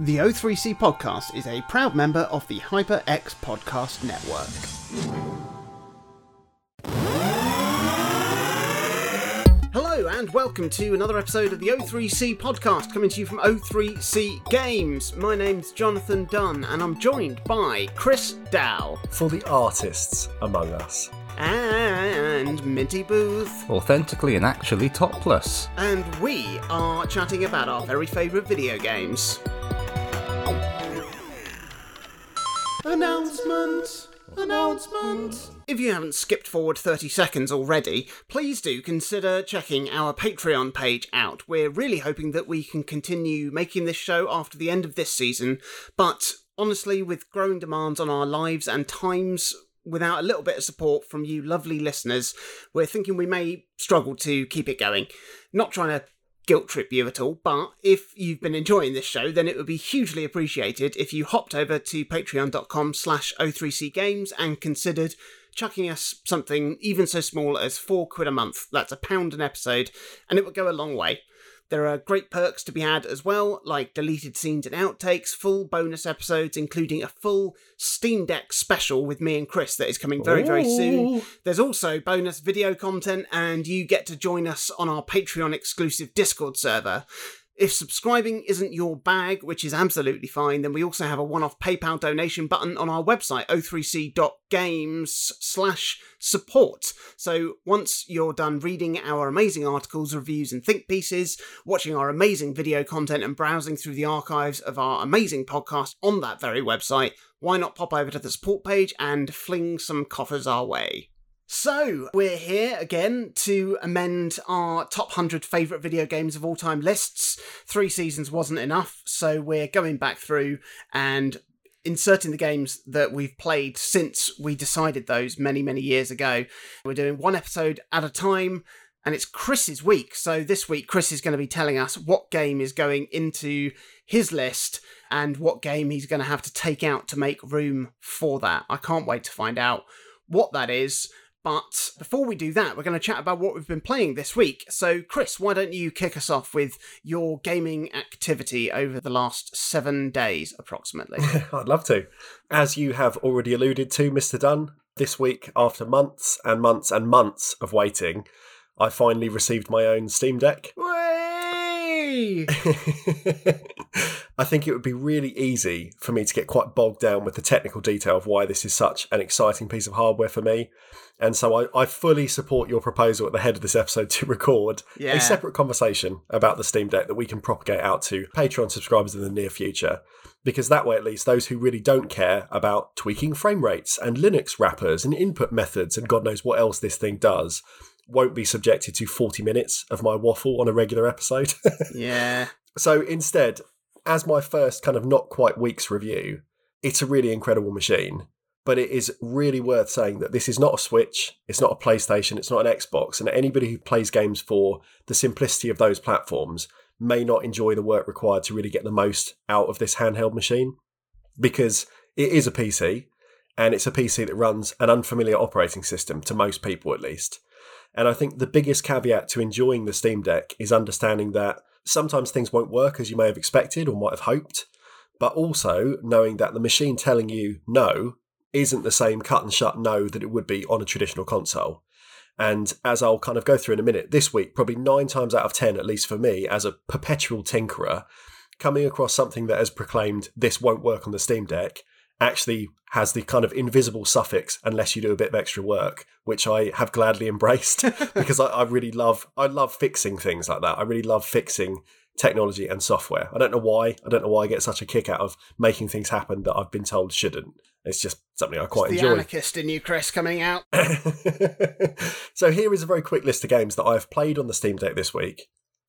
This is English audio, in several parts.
The O3C podcast is a proud member of the HyperX Podcast Network. Hello, and welcome to another episode of the O3C podcast coming to you from O3C Games. My name's Jonathan Dunn, and I'm joined by Chris Dow For the artists among us. and Minty Booth. authentically and actually topless. And we are chatting about our very favourite video games. Announcement! Announcement! If you haven't skipped forward 30 seconds already, please do consider checking our Patreon page out. We're really hoping that we can continue making this show after the end of this season, but honestly, with growing demands on our lives and times, without a little bit of support from you lovely listeners, we're thinking we may struggle to keep it going. Not trying to guilt trip you at all, but if you've been enjoying this show, then it would be hugely appreciated if you hopped over to patreon.com slash O3C Games and considered chucking us something even so small as four quid a month. That's a pound an episode, and it would go a long way. There are great perks to be had as well, like deleted scenes and outtakes, full bonus episodes, including a full Steam Deck special with me and Chris that is coming very, very soon. There's also bonus video content, and you get to join us on our Patreon exclusive Discord server. If subscribing isn't your bag, which is absolutely fine, then we also have a one-off PayPal donation button on our website, o3c.games slash support. So once you're done reading our amazing articles, reviews, and think pieces, watching our amazing video content, and browsing through the archives of our amazing podcast on that very website, why not pop over to the support page and fling some coffers our way? So, we're here again to amend our top 100 favourite video games of all time lists. Three seasons wasn't enough, so we're going back through and inserting the games that we've played since we decided those many, many years ago. We're doing one episode at a time, and it's Chris's week. So, this week, Chris is going to be telling us what game is going into his list and what game he's going to have to take out to make room for that. I can't wait to find out what that is. But before we do that, we're going to chat about what we've been playing this week. So, Chris, why don't you kick us off with your gaming activity over the last seven days, approximately? I'd love to. As you have already alluded to, Mr. Dunn, this week, after months and months and months of waiting, I finally received my own Steam Deck. I think it would be really easy for me to get quite bogged down with the technical detail of why this is such an exciting piece of hardware for me. And so I, I fully support your proposal at the head of this episode to record Yeah. a separate conversation about the Steam Deck that we can propagate out to Patreon subscribers in the near future. Because that way, at least, those who really don't care about tweaking frame rates and Linux wrappers and input methods and God knows what else this thing does won't be subjected to 40 minutes of my waffle on a regular episode. yeah. So instead, as my first kind of not quite week's review, it's a really incredible machine. But it is really worth saying that this is not a Switch, it's not a PlayStation, it's not an Xbox, and anybody who plays games for the simplicity of those platforms may not enjoy the work required to really get the most out of this handheld machine. Because it is a PC, and it's a PC that runs an unfamiliar operating system to most people at least. And I think the biggest caveat to enjoying the Steam Deck is understanding that sometimes things won't work as you may have expected or might have hoped, but also knowing that the machine telling you no isn't the same cut and shut no that it would be on a traditional console. And as I'll kind of go through in a minute, this week, probably nine times out of ten, at least for me, as a perpetual tinkerer, coming across something that has proclaimed this won't work on the Steam Deck actually has the kind of invisible suffix unless you do a bit of extra work, which I have gladly embraced because I, I really love I love fixing things like that. I really love fixing technology and software. I don't know why. I don't know why I get such a kick out of making things happen that I've been told shouldn't. It's just something I quite the enjoy. anarchist in you, Chris, coming out. so here is a very quick list of games that I've played on the Steam Deck this week.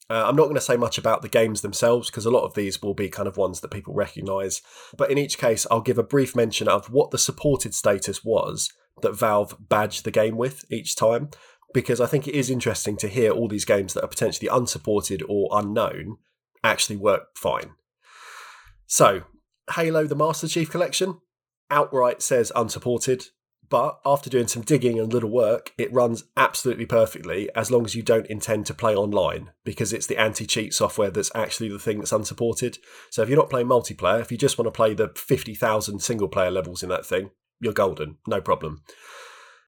Uh, I'm not going to say much about the games themselves because a lot of these will be kind of ones that people recognise. But in each case, I'll give a brief mention of what the supported status was that Valve badged the game with each time because I think it is interesting to hear all these games that are potentially unsupported or unknown actually work fine. So, Halo the Master Chief Collection outright says unsupported. But after doing some digging and little work, it runs absolutely perfectly as long as you don't intend to play online because it's the anti cheat software that's actually the thing that's unsupported. So if you're not playing multiplayer, if you just want to play the 50,000 single player levels in that thing, you're golden, no problem.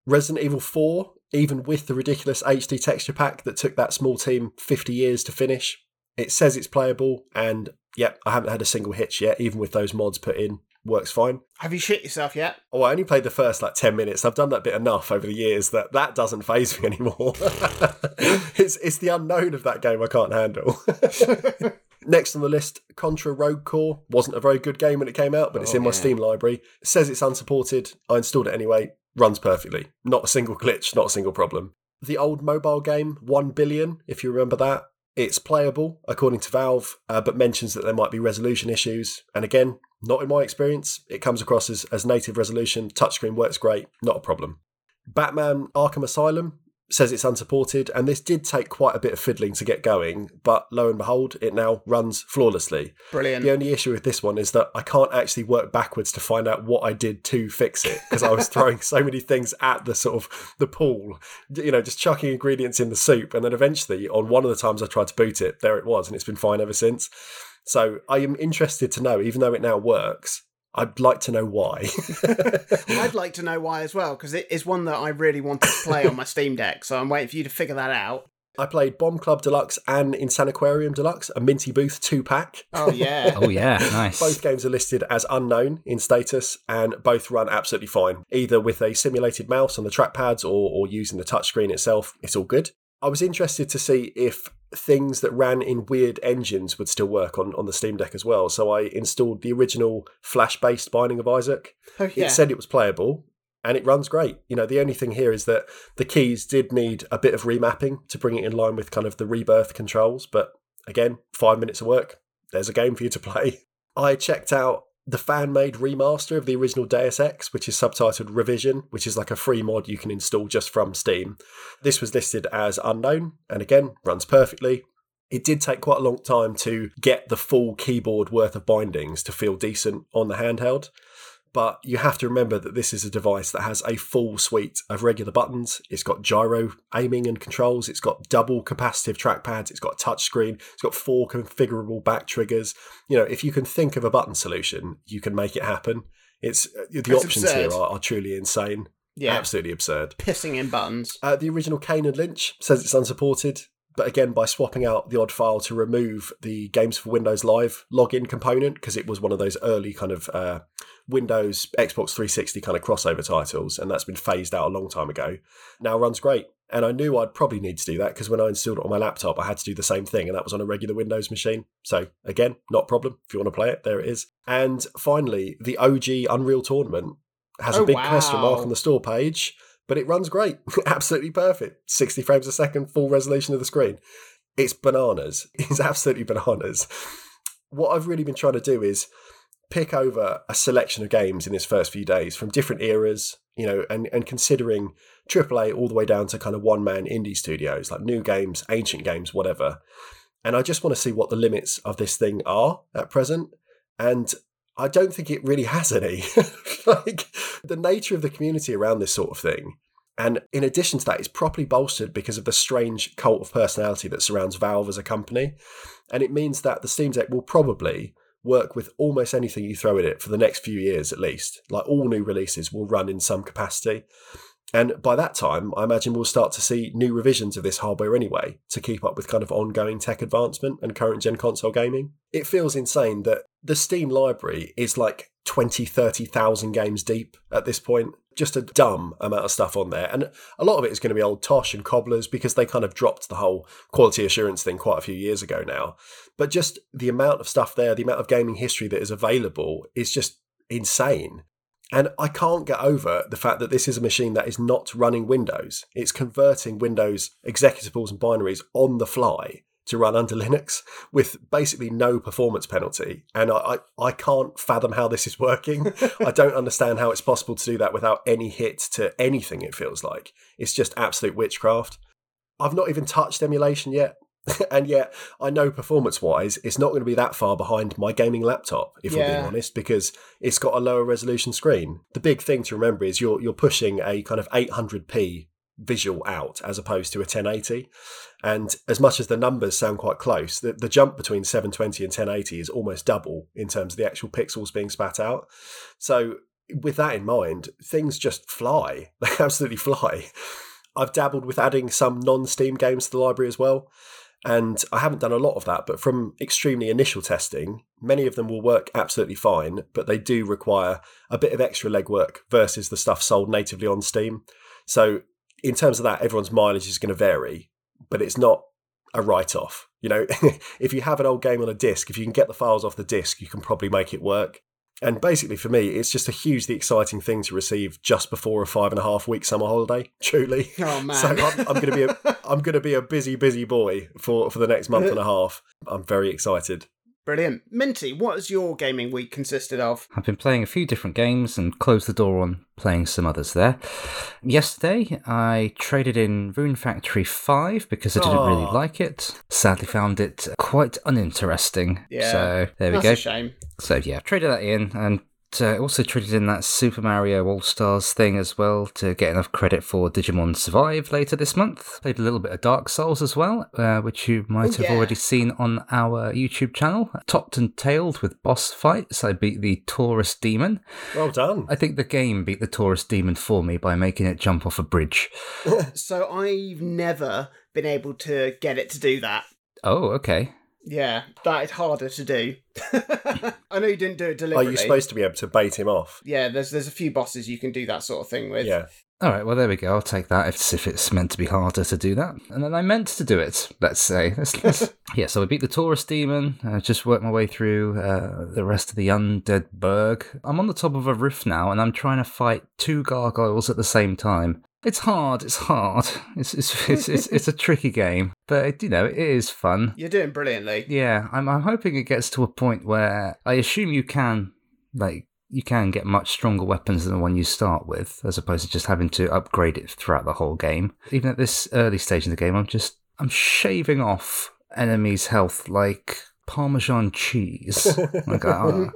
Resident Evil 4, even with the ridiculous HD texture pack that took that small team 50 years to finish, it says it's playable, and yep, I haven't had a single hitch yet, even with those mods put in works fine. Have you shit yourself yet? Oh, I only played the first like 10 minutes. I've done that bit enough over the years that that doesn't faze me anymore. it's, it's the unknown of that game I can't handle. Next on the list, Contra Rogue Corps. Wasn't a very good game when it came out, but it's Oh, in my yeah. Steam library. It says it's unsupported. I installed it anyway. Runs perfectly. Not a single glitch, not a single problem. The old mobile game, 1 Billion, if you remember that. It's playable, according to Valve, uh, but mentions that there might be resolution issues. And again, not in my experience. It comes across as, as native resolution. Touchscreen works great, not a problem. Batman Arkham Asylum says it's unsupported, and this did take quite a bit of fiddling to get going, but lo and behold, it now runs flawlessly. Brilliant. The only issue with this one is that I can't actually work backwards to find out what I did to fix it because I was throwing so many things at the sort of the pool, you know, just chucking ingredients in the soup, and then eventually, on one of the times I tried to boot it, there it was, and it's been fine ever since. So I am interested to know, even though it now works, I'd like to know why. I'd like to know why as well, because it is one that I really wanted to play on my Steam Deck, so I'm waiting for you to figure that out. I played Bomb Club Deluxe and Insaniquarium Deluxe, a Minty Booth two pack. Oh, yeah. Oh yeah, nice. Both games are listed as unknown in status, and both run absolutely fine, either with a simulated mouse on the trackpads or, or using the touchscreen itself. It's all good. I was interested to see if things that ran in weird engines would still work on, on the Steam Deck as well. So I installed the original Flash based Binding of Isaac. Oh, yeah. It said it was playable and it runs great. You know, the only thing here is that the keys did need a bit of remapping to bring it in line with kind of the rebirth controls. But again, five minutes of work, there's a game for you to play. I checked out the fan made remaster of the original Deus Ex, which is subtitled Revision, which is like a free mod you can install just from Steam. This was listed as unknown and again runs perfectly. It did take quite a long time to get the full keyboard worth of bindings to feel decent on the handheld. But you have to remember that this is a device that has a full suite of regular buttons. It's got gyro aiming and controls. It's got double capacitive trackpads. It's got a touchscreen. It's got four configurable back triggers. You know, if you can think of a button solution, you can make it happen. It's uh, the That's options absurd. here are, are truly insane. Yeah. Absolutely absurd. Pissing in buttons. Uh, the original Kane and Lynch says it's unsupported, but again, by swapping out the odd file to remove the Games for Windows Live login component, because it was one of those early kind of uh, Windows Xbox 360 kind of crossover titles, and that's been phased out a long time ago, now runs great. And I knew I'd probably need to do that because when I installed it on my laptop, I had to do the same thing, and that was on a regular Windows machine. So, again, not a problem. If you want to play it, there it is. And finally, the OG Unreal Tournament has Oh, a big question mark on the store page but it runs great. Absolutely perfect. 60 frames a second, full resolution of the screen. It's bananas. It's absolutely bananas. What I've really been trying to do is pick over a selection of games in this first few days from different eras, you know, and, and considering AAA all the way down to kind of one man indie studios, like new games, ancient games, whatever. And I just want to see what the limits of this thing are at present. And I don't think it really has any. like the nature of the community around this sort of thing. And in addition to that, it's properly bolstered because of the strange cult of personality that surrounds Valve as a company. And it means that the Steam Deck will probably work with almost anything you throw at it for the next few years at least. Like all new releases will run in some capacity. And by that time, I imagine we'll start to see new revisions of this hardware anyway to keep up with kind of ongoing tech advancement and current gen console gaming. It feels insane that the Steam library is like 20, 30,000 games deep at this point. Just a dumb amount of stuff on there. And a lot of it is going to be old Tosh and Cobblers because they kind of dropped the whole quality assurance thing quite a few years ago now. But just the amount of stuff there, the amount of gaming history that is available is just insane. And I can't get over the fact that this is a machine that is not running Windows. It's converting Windows executables and binaries on the fly to run under Linux with basically no performance penalty. And I, I, I can't fathom how this is working. I don't understand how it's possible to do that without any hit to anything, it feels like. It's just absolute witchcraft. I've not even touched emulation yet. and yet, I know performance wise, it's not going to be that far behind my gaming laptop, if we're being honest, because it's got a lower resolution screen. The big thing to remember is you're you're pushing a kind of 800p visual out as opposed to a 1080. And as much as the numbers sound quite close, the, the jump between 720 and 1080 is almost double in terms of the actual pixels being spat out. So, with that in mind, things just fly. They absolutely fly. I've dabbled with adding some non Steam games to the library as well. And I haven't done a lot of that, but from extremely initial testing, many of them will work absolutely fine, but they do require a bit of extra legwork versus the stuff sold natively on Steam. So, in terms of that, everyone's mileage is going to vary, but it's not a write off. You know, if you have an old game on a disc, if you can get the files off the disc, you can probably make it work. And basically, for me, it's just a hugely exciting thing to receive just before a five and a half week summer holiday. Truly, Oh man. so I'm, I'm going to be a I'm going to be a busy, busy boy for for the next month and a half. I'm very excited. Brilliant. Minty, what has your gaming week consisted of? I've been playing a few different games and closed the door on playing some others there. Yesterday, I traded in Rune Factory 5 because I didn't really like it. Sadly, found it quite uninteresting. Yeah, So there we That's go. a shame. So yeah, traded that in and uh, also traded in that Super Mario All Stars thing as well to get enough credit for Digimon Survive later this month. Played a little bit of Dark Souls as well, uh, which you might Oh, have yeah. already seen on our YouTube channel. Topped and tailed with boss fights. I beat the Taurus Demon. Well done. I think the game beat the Taurus Demon for me by making it jump off a bridge. So I've never been able to get it to do that. Oh, okay. Yeah, that is harder to do. I know you didn't do it deliberately. Are deliberately. you supposed to be able to bait him off? Yeah, there's there's a few bosses you can do that sort of thing with. Yeah. All right, well there we go. I'll take that if it's, if it's meant to be harder to do that. And then I meant to do it. Let's say. Let's, let's- yeah. So I beat the Taurus demon. Uh, just worked my way through uh, the rest of the undead burg. I'm on the top of a roof now, and I'm trying to fight two gargoyles at the same time. It's hard. It's hard. It's it's it's it's, it's a tricky game, but it, you know it is fun. You're doing brilliantly. Yeah, I'm I'm hoping it gets to a point where I assume you can like you can get much stronger weapons than the one you start with, as opposed to just having to upgrade it throughout the whole game. Even at this early stage in the game, I'm just I'm shaving off enemies' health like Parmesan cheese. like I,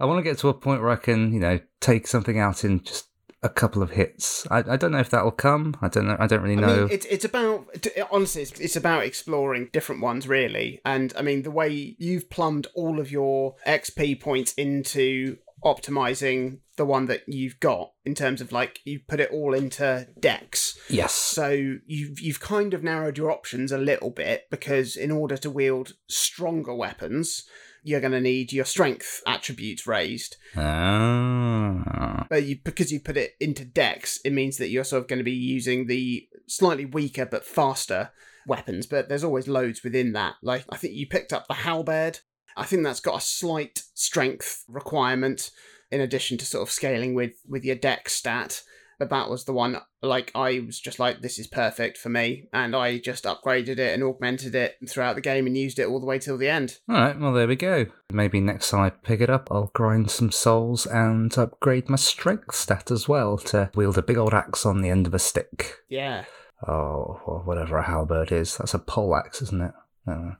I want to get to a point where I can, you know, take something out in just a couple of hits. I, I don't know if that'll come. I don't know. I don't really I know. mean, it's it's about honestly, it's, it's about exploring different ones, really. And I mean, the way you've plumbed all of your XP points into optimizing the one that you've got in terms of like you put it all into dex. yes. So you've you've kind of narrowed your options a little bit because in order to wield stronger weapons, you're going to need your strength attributes raised. Ah. But you because you put it into dex, it means that you're sort of going to be using the slightly weaker but faster weapons. But there's always loads within that. Like I think you picked up the halberd. I think that's got a slight strength requirement in addition to sort of scaling with with your dex stat. But that was the one like I was just like this is perfect for me, and I just upgraded it and augmented it throughout the game and used it all the way till the end. All right, well, there we go. Maybe next time I pick it up, I'll grind some souls and upgrade my strength stat as well to wield a big old axe on the end of a stick. Yeah. Oh, whatever a halberd is. That's a pole axe, isn't it? Uh,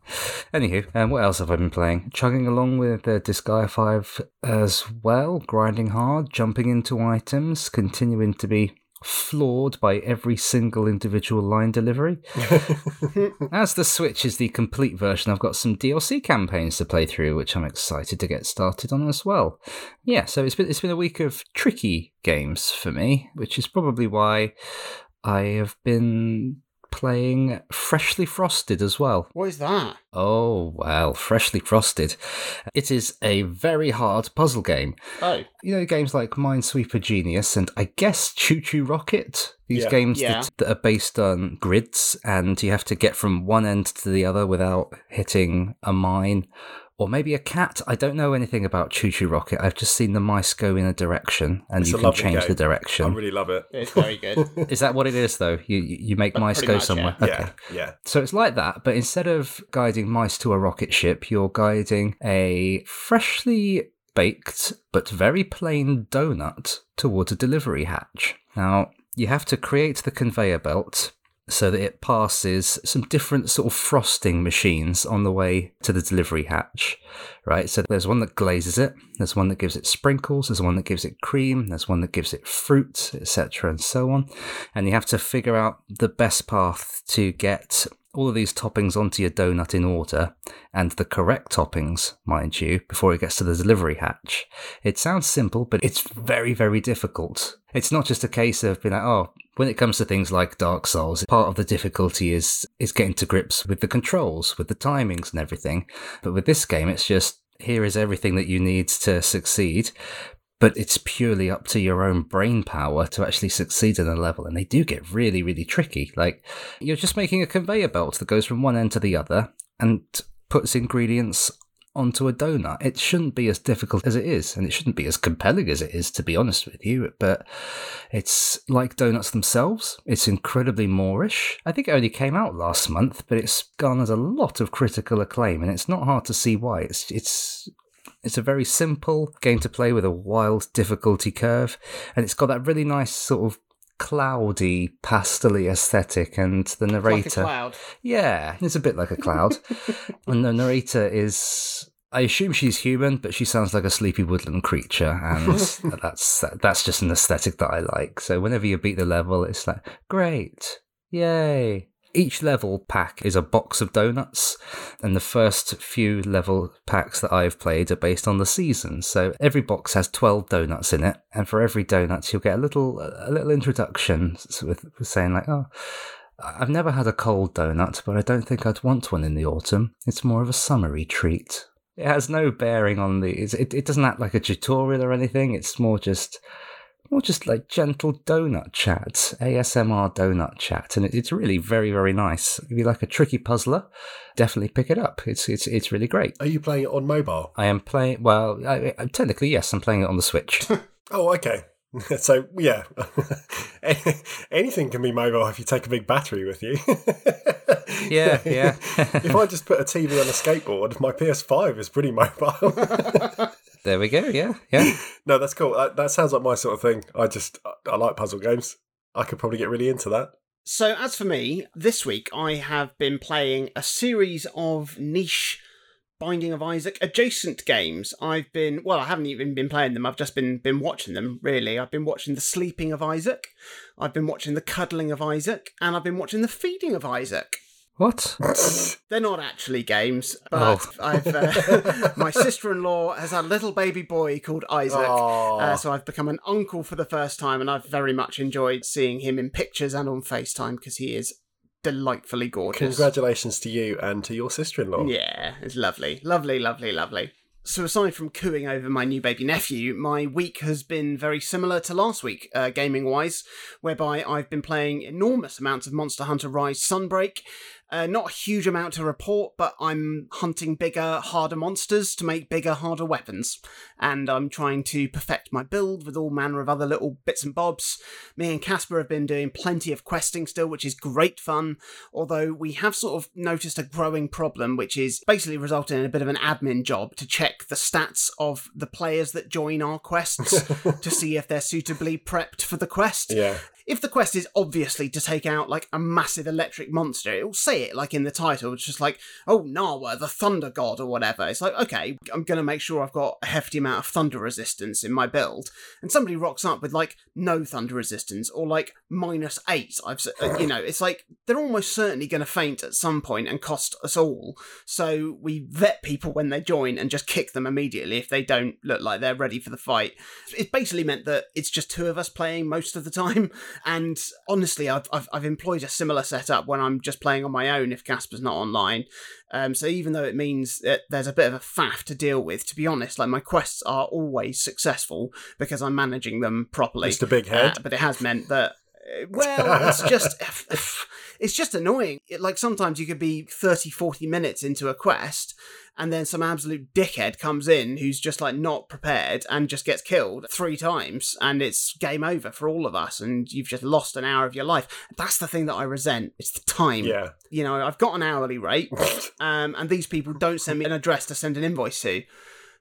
anywho, um, what else have I been playing? Chugging along with uh, Disgaea 5 as well, grinding hard, jumping into items, continuing to be floored by every single individual line delivery. As the Switch is the complete version, I've got some DLC campaigns to play through, which I'm excited to get started on as well. Yeah, so it's been it's been a week of tricky games for me, which is probably why I have been playing Freshly Frosted as well. What is that? Oh, well, Freshly Frosted. It is a very hard puzzle game. Oh. You know, games like Minesweeper Genius and I guess ChuChu Rocket? These Yeah. games Yeah. That, that are based on grids and you have to get from one end to the other without hitting a mine. Or maybe a cat. I don't know anything about ChuChu Rocket. I've just seen the mice go in a direction and It's you can change game. the direction. I really love it. It's very good. Is that what it is, though? You you you make mice go much, somewhere. yeah. Okay. Yeah, yeah. So it's like that, but instead of guiding mice to a rocket ship, you're guiding a freshly baked but very plain donut towards a delivery hatch. Now, you have to create the conveyor belt so that it passes some different sort of frosting machines on the way to the delivery hatch, right? So there's one that glazes it, there's one that gives it sprinkles, there's one that gives it cream, there's one that gives it fruit, etc., and so on. And you have to figure out the best path to get all of these toppings onto your donut in order and the correct toppings, mind you, before it gets to the delivery hatch. It sounds simple, but it's very, very difficult. It's not just a case of being like, oh, when it comes to things like Dark Souls, part of the difficulty is is getting to grips with the controls, with the timings and everything. But with this game, it's just here is everything that you need to succeed but it's purely up to your own brain power to actually succeed in a level. And they do get really, really tricky. Like, you're just making a conveyor belt that goes from one end to the other and puts ingredients onto a donut. It shouldn't be as difficult as it is, and it shouldn't be as compelling as it is, to be honest with you. But it's like donuts themselves. It's incredibly moreish. I think it only came out last month, but it's garnered a lot of critical acclaim, and it's not hard to see why. It's it's it's a very simple game to play with a wild difficulty curve, and it's got that really nice sort of cloudy, pastely aesthetic, and the narrator. Like a cloud. Yeah, it's a bit like a cloud. and the narrator is. I assume she's human, but she sounds like a sleepy woodland creature, and that's that's just an aesthetic that I like. So whenever you beat the level, it's like great, yay! Each level pack is a box of donuts, and the first few level packs that I've played are based on the season. So every box has 12 donuts in it, and for every donut, you'll get a little a little introduction with, with saying like, "Oh, I've never had a cold donut, but I don't think I'd want one in the autumn. It's more of a summery treat." It has no bearing on the. It, it doesn't act like a tutorial or anything. It's more just more just like gentle donut chat, ASMR donut chat, and it's really very very nice. If you like a tricky puzzler, definitely pick it up. It's it's it's really great. Are you playing it on mobile? I am playing. Well, I, I, technically yes, I'm playing it on the Switch. oh, okay. so yeah, anything can be mobile if you take a big battery with you. yeah, yeah. if I just put a TV on a skateboard, my PS5 is pretty mobile. There we go. Yeah, yeah. no, that's cool. That, that sounds like my sort of thing. I just I like puzzle games. I could probably get really into that. So, as for me, this week I have been playing a series of niche Binding of Isaac adjacent games. I've been well, I haven't even been playing them. I've just been been watching them. Really, I've been watching the sleeping of Isaac, I've been watching the cuddling of Isaac, and I've been watching the feeding of Isaac. What? They're not actually games, but oh. I've uh, my sister-in-law has a little baby boy called Isaac, uh, so I've become an uncle for the first time, and I've very much enjoyed seeing him in pictures and on FaceTime because he is delightfully gorgeous. Congratulations to you and to your sister-in-law. Yeah, it's lovely, lovely, lovely, lovely. So, aside from cooing over my new baby nephew, my week has been very similar to last week, uh, gaming wise, whereby I've been playing enormous amounts of Monster Hunter Rise Sunbreak, uh, not a huge amount to report, but I'm hunting bigger, harder monsters to make bigger, harder weapons. And I'm trying to perfect my build with all manner of other little bits and bobs. Me and Casper have been doing plenty of questing still, which is great fun. Although we have sort of noticed a growing problem, which is basically resulting in a bit of an admin job to check the stats of the players that join our quests to see if they're suitably prepped for the quest. Yeah if the quest is obviously to take out like a massive electric monster, it will say it like in the title. It's just like, oh, Narwa, the thunder god, or whatever. It's like, okay, I'm going to make sure I've got a hefty amount of thunder resistance in my build. And somebody rocks up with like no thunder resistance or like minus eight. I've, uh, you know, it's like they're almost certainly going to faint at some point and cost us all. So we vet people when they join and just kick them immediately if they don't look like they're ready for the fight. It basically meant that it's just two of us playing most of the time. And honestly, I've, I've, I've employed a similar setup when I'm just playing on my own if Casper's not online. Um, so even though it means that there's a bit of a faff to deal with, to be honest, like my quests are always successful because I'm managing them properly. Just a big head. Uh, but it has meant that well, it's just it's just annoying. It, like sometimes you could be 30, 40 minutes into a quest and then some absolute dickhead comes in who's just like not prepared and just gets killed three times and it's game over for all of us and you've just lost an hour of your life. That's the thing that i resent. It's the time. Yeah. You know i've got an hourly rate um, and these people don't send me an address to send an invoice to.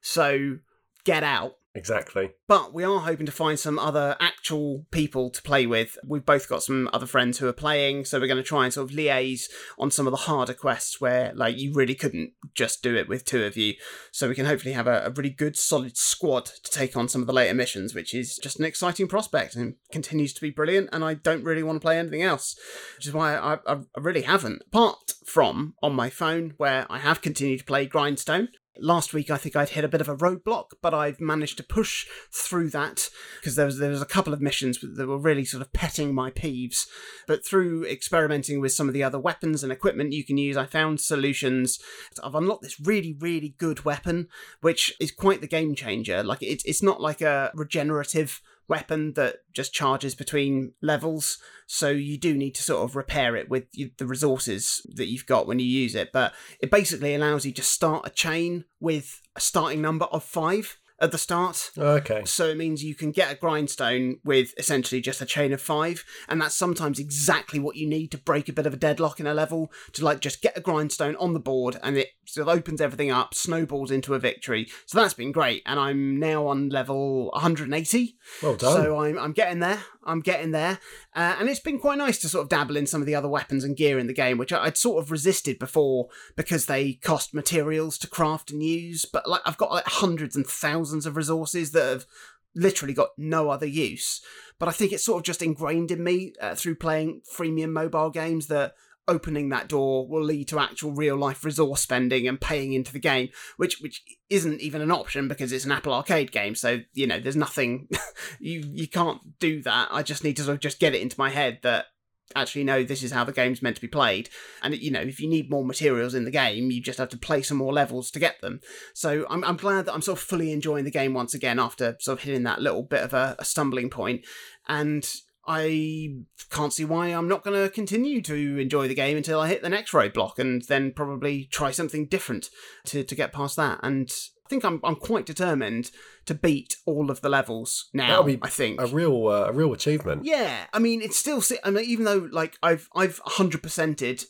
So get out Exactly. But we are hoping to find some other actual people to play with. We've both got some other friends who are playing, so we're going to try and sort of liaise on some of the harder quests where, like, you really couldn't just do it with two of you. So we can hopefully have a, a really good, solid squad to take on some of the later missions, which is just an exciting prospect and continues to be brilliant. And I don't really want to play anything else, which is why I, I, I really haven't. Apart from on my phone, where I have continued to play Grindstone, Last week, I think I'd hit a bit of a roadblock, but I've managed to push through that because there was there was a couple of missions that were really sort of petting my peeves. But through experimenting with some of the other weapons and equipment you can use, I found solutions. I've unlocked this really really good weapon, which is quite the game changer. Like it's it's not like a regenerative weapon that just charges between levels. So you do need to sort of repair it with the resources that you've got when you use it. But it basically allows you to start a chain with a starting number of five at the start. Okay. So it means you can get a grindstone with essentially just a chain of five, and that's sometimes exactly what you need to break a bit of a deadlock in a level to like just get a grindstone on the board, and it sort of opens everything up, snowballs into a victory. So that's been great, and I'm now on level 180. Well done. So I'm I'm getting there. I'm getting there, uh, and it's been quite nice to sort of dabble in some of the other weapons and gear in the game, which I'd sort of resisted before because they cost materials to craft and use. But like I've got like hundreds and thousands of resources that have literally got no other use. But I think it's sort of just ingrained in me uh, through playing freemium mobile games that opening that door will lead to actual real life resource spending and paying into the game, which which isn't even an option because it's an Apple Arcade game. So you know, there's nothing you you can't do that. I just need to sort of just get it into my head that actually no this is how the game's meant to be played and you know if you need more materials in the game you just have to play some more levels to get them so i'm, I'm glad that i'm sort of fully enjoying the game once again after sort of hitting that little bit of a, a stumbling point and I can't see why I'm not going to continue to enjoy the game until I hit the next roadblock and then probably try something different to, to get past that. And I think I'm I'm quite determined to beat all of the levels now. That'll be I think a real uh, a real achievement. yeah, I mean it's still. I mean, even though like I've I've hundred percented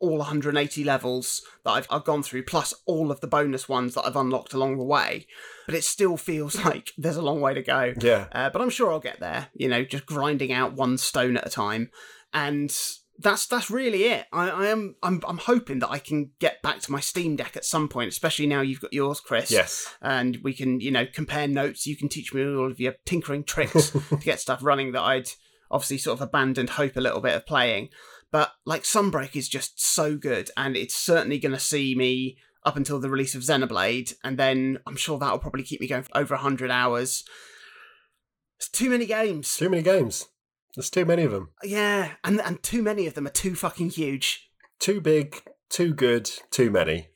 all 180 levels that I've, I've gone through, plus all of the bonus ones that I've unlocked along the way, but it still feels like there's a long way to go. Yeah. Uh, but I'm sure I'll get there. You know, just grinding out one stone at a time, and that's that's really it. I, I am I'm I'm hoping that I can get back to my Steam Deck at some point, especially now you've got yours, Chris Yes. and we can you know compare notes you can teach me all of your tinkering tricks to get stuff running that i'd obviously sort of abandoned hope a little bit of playing but like sunbreak is just so good and it's certainly going to see me up until the release of xenoblade and then i'm sure that'll probably keep me going for over 100 hours it's too many games Too many games. There's too many of them. yeah and and too many of them are too fucking huge Too big, too good, too many.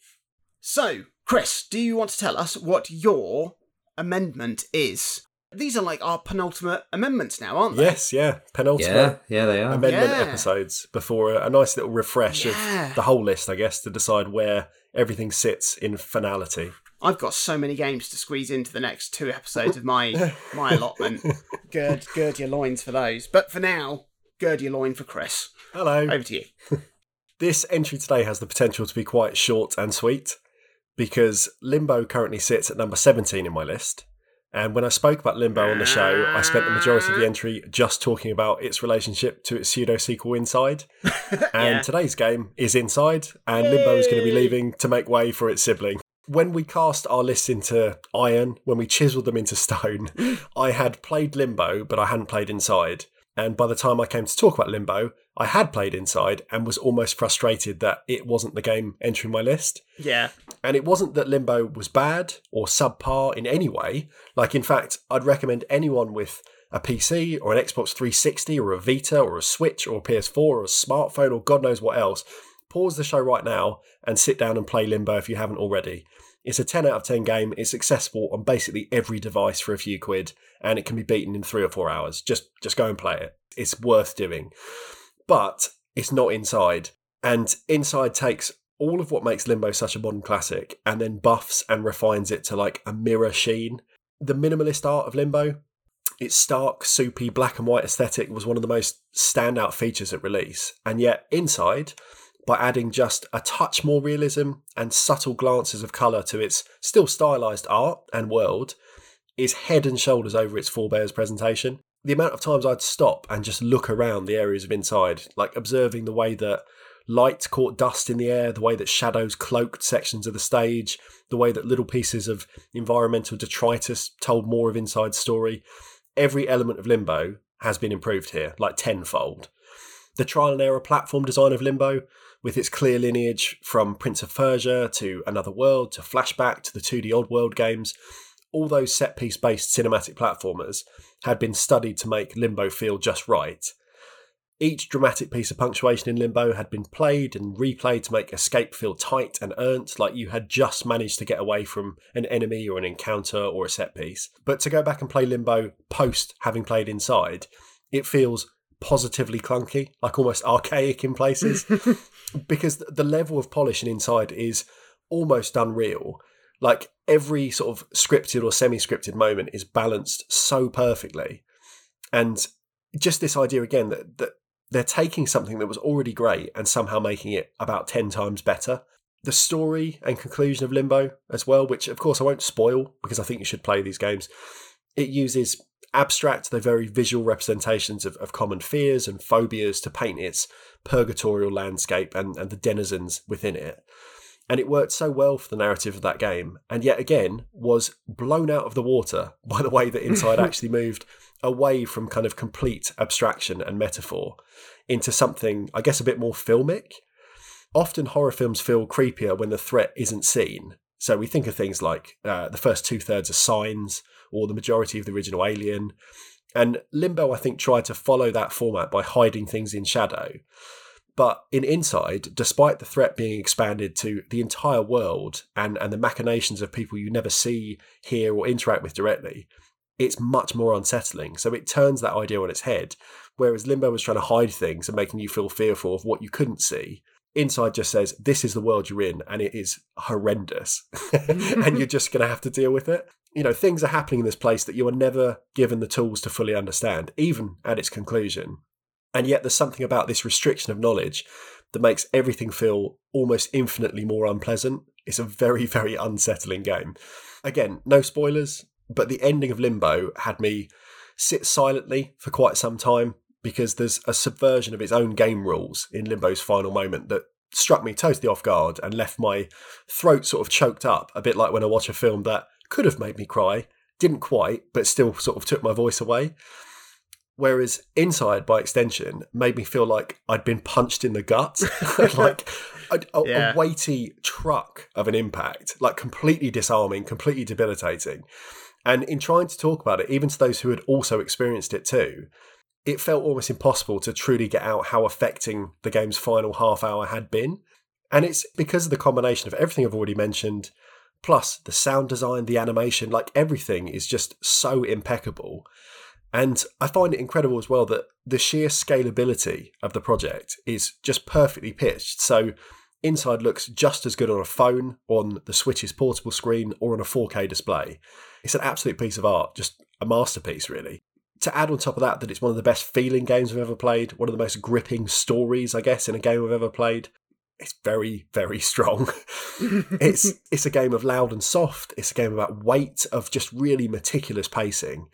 So, Chris, do you want to tell us what your amendment is? These are like our penultimate amendments now, aren't they? Yes, yeah. Penultimate Yeah, yeah, they are. amendment Yeah. episodes before a, a nice little refresh Yeah. of the whole list, I guess, to decide where everything sits in finality. I've got so many games to squeeze into the next two episodes of my my allotment. Gird, gird your loins for those. But for now, gird your loin for Chris. Hello. Over to you. This entry today has the potential to be quite short and sweet because Limbo currently sits at number 17 in my list. And when I spoke about Limbo on the show, I spent the majority of the entry just talking about its relationship to its pseudo sequel Inside. And Yeah. today's game is Inside, and Limbo is going to be leaving to make way for its sibling. When we cast our lists into iron, when we chiseled them into stone, mm. I had played Limbo, but I hadn't played Inside. And by the time I came to talk about Limbo, I had played Inside and was almost frustrated that it wasn't the game entering my list. Yeah. And it wasn't that Limbo was bad or subpar in any way. Like, in fact, I'd recommend anyone with a PC or an Xbox 360 or a Vita or a Switch or a PS4 or a smartphone or God knows what else, pause the show right now and sit down and play Limbo if you haven't already. It's a 10 out of 10 game. It's accessible on basically every device for a few quid, and it can be beaten in three or four hours. Just just go and play it. It's worth doing. But it's not inside. And Inside takes all of what makes Limbo such a modern classic and then buffs and refines it to like a mirror sheen. The minimalist art of Limbo, its stark, soupy black and white aesthetic was one of the most standout features at release. And yet, Inside, by adding just a touch more realism and subtle glances of colour to its still stylized art and world, is head and shoulders over its forebears presentation. The amount of times I'd stop and just look around the areas of inside, like observing the way that light caught dust in the air, the way that shadows cloaked sections of the stage, the way that little pieces of environmental detritus told more of Inside's story. Every element of Limbo has been improved here, like tenfold. The trial and error platform design of Limbo, with its clear lineage from Prince of Persia to Another World to Flashback to the 2D Oddworld games, all those set piece based cinematic platformers had been studied to make Limbo feel just right. Each dramatic piece of punctuation in Limbo had been played and replayed to make escape feel tight and earned, like you had just managed to get away from an enemy or an encounter or a set piece. But to go back and play Limbo post having played inside, it feels positively clunky, like almost archaic in places, because the level of polish in inside is almost unreal. Like every sort of scripted or semi scripted moment is balanced so perfectly. And just this idea again that, that they're taking something that was already great and somehow making it about 10 times better. The story and conclusion of Limbo as well, which of course I won't spoil because I think you should play these games. It uses abstract, though very visual representations of, of common fears and phobias to paint its purgatorial landscape and, and the denizens within it. And it worked so well for the narrative of that game, and yet again was blown out of the water by the way that Inside actually moved away from kind of complete abstraction and metaphor into something, I guess, a bit more filmic. Often horror films feel creepier when the threat isn't seen. So we think of things like uh, the first two thirds are signs, or the majority of the original Alien. And Limbo, I think, tried to follow that format by hiding things in shadow. But in Inside, despite the threat being expanded to the entire world and, and the machinations of people you never see, hear, or interact with directly, it's much more unsettling. So it turns that idea on its head. Whereas Limbo was trying to hide things and making you feel fearful of what you couldn't see. Inside just says, This is the world you're in, and it is horrendous. and you're just going to have to deal with it. You know, things are happening in this place that you are never given the tools to fully understand, even at its conclusion. And yet, there's something about this restriction of knowledge that makes everything feel almost infinitely more unpleasant. It's a very, very unsettling game. Again, no spoilers but the ending of Limbo had me sit silently for quite some time because there's a subversion of its own game rules in Limbo's final moment that struck me totally off guard and left my throat sort of choked up, a bit like when I watch a film that could have made me cry, didn't quite, but still sort of took my voice away. Whereas Inside, by extension, made me feel like I'd been punched in the gut, like a, a, yeah. a weighty truck of an impact, like completely disarming, completely debilitating. And in trying to talk about it, even to those who had also experienced it too, it felt almost impossible to truly get out how affecting the game's final half hour had been. And it's because of the combination of everything I've already mentioned, plus the sound design, the animation, like everything is just so impeccable. And I find it incredible as well that the sheer scalability of the project is just perfectly pitched. So Inside looks just as good on a phone, on the Switch's portable screen, or on a 4K display. It's an absolute piece of art, just a masterpiece, really. To add on top of that, that it's one of the best feeling games I've ever played, one of the most gripping stories, I guess, in a game I've ever played. It's very, very strong. it's it's a game of loud and soft. It's a game about weight, of just really meticulous pacing.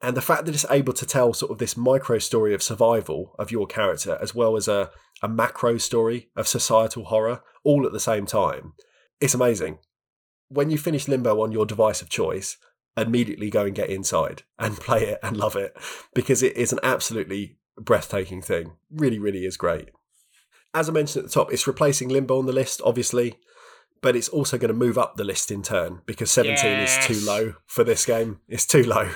And the fact that it's able to tell sort of this micro story of survival of your character, as well as a, a macro story of societal horror, all at the same time, it's amazing when you finish Limbo on your device of choice, immediately go and get inside and play it and love it because it is an absolutely breathtaking thing. Really, really is great. As I mentioned at the top, it's replacing Limbo on the list, obviously, but it's also going to move up the list in turn because 17 yes. is too low for this game. It's too low.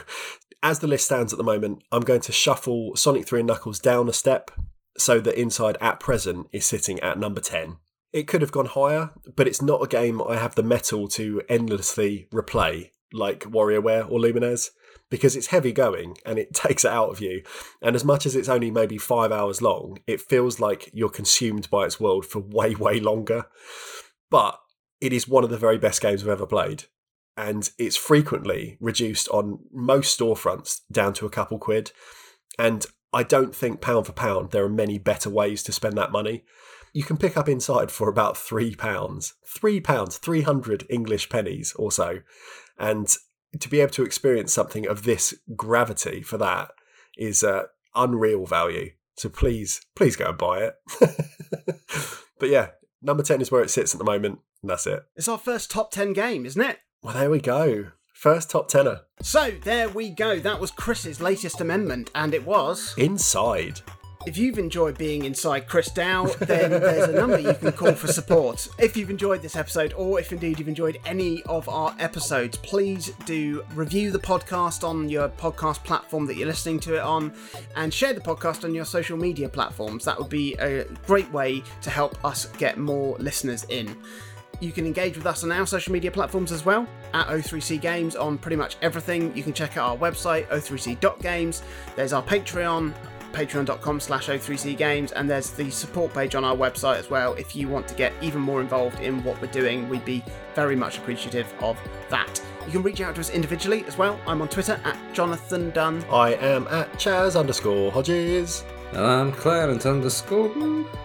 As the list stands at the moment, I'm going to shuffle Sonic 3 and Knuckles down a step so that Inside at present is sitting at number 10. It could have gone higher, but it's not a game I have the mettle to endlessly replay like WarioWare or Lumines because it's heavy going and it takes it out of you. And as much as it's only maybe five hours long, it feels like you're consumed by its world for way, way longer. But it is one of the very best games I've ever played. And it's frequently reduced on most storefronts down to a couple quid. And I don't think pound for pound there are many better ways to spend that money you can pick up inside for about three pounds. Three pounds, 300 English pennies or so. And to be able to experience something of this gravity for that is uh, unreal value. So please, please go and buy it. but yeah, number 10 is where it sits at the moment, and that's it. It's our first top 10 game, isn't it? Well, there we go. First top tenner. So, there we go. That was Chris's latest amendment, and it was. Inside. If you've enjoyed being inside Chris Dow, then there's a number you can call for support. If you've enjoyed this episode, or if indeed you've enjoyed any of our episodes, please do review the podcast on your podcast platform that you're listening to it on, and share the podcast on your social media platforms. That would be a great way to help us get more listeners in. You can engage with us on our social media platforms as well, at O3C Games on pretty much everything. You can check out our website, o3c.games. There's our Patreon, patreon.com slash o3c games and there's the support page on our website as well if you want to get even more involved in what we're doing we'd be very much appreciative of that you can reach out to us individually as well i'm on twitter at jonathan dunn I am at Chaz underscore Hodges. I'm Clarence underscore.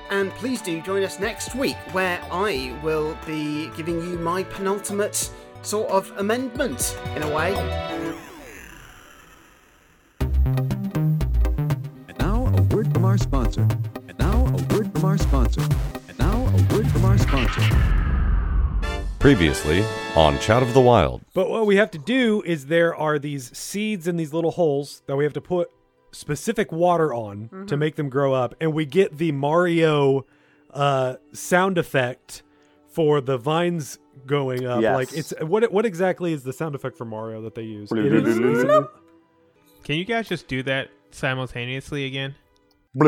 and please do join us next week where i will be giving you my penultimate sort of amendment in a way And now a word from our sponsor. And now a word from our sponsor. And now a word from our sponsor. Previously on Chat of the Wild. But what we have to do is there are these seeds in these little holes that we have to put specific water on to make them grow up, and we get the Mario uh, sound effect for the vines going up. Yes. Like it's what what exactly is the sound effect for Mario that they use? It is- Can you guys just do that simultaneously again?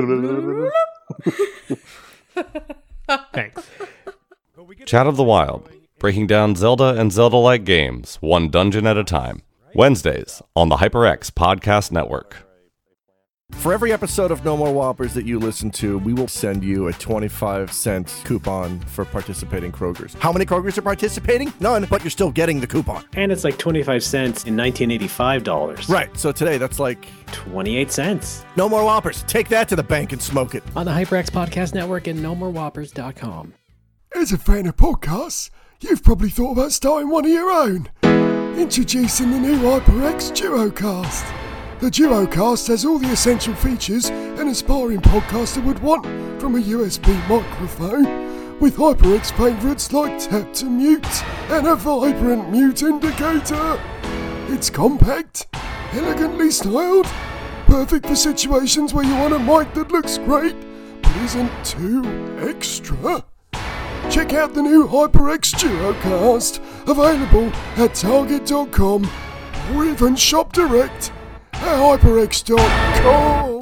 Thanks. Chat of the Wild. Breaking down Zelda and Zelda like games, one dungeon at a time. Wednesdays on the HyperX Podcast Network. For every episode of No More Whoppers that you listen to, we will send you a 25 cent coupon for participating Krogers. How many Krogers are participating? None, but you're still getting the coupon. And it's like 25 cents in 1985 dollars. Right, so today that's like 28 cents. No More Whoppers. Take that to the bank and smoke it. on the HyperX Podcast Network and NoMoreWhoppers.com. As a fan of podcasts, you've probably thought about starting one of your own. Introducing the new HyperX DuoCast. The DuoCast has all the essential features an aspiring podcaster would want from a USB microphone, with HyperX favourites like tap to mute and a vibrant mute indicator. It's compact, elegantly styled, perfect for situations where you want a mic that looks great but isn't too extra. Check out the new HyperX DuoCast, available at Target.com or even shop direct HyperX.com.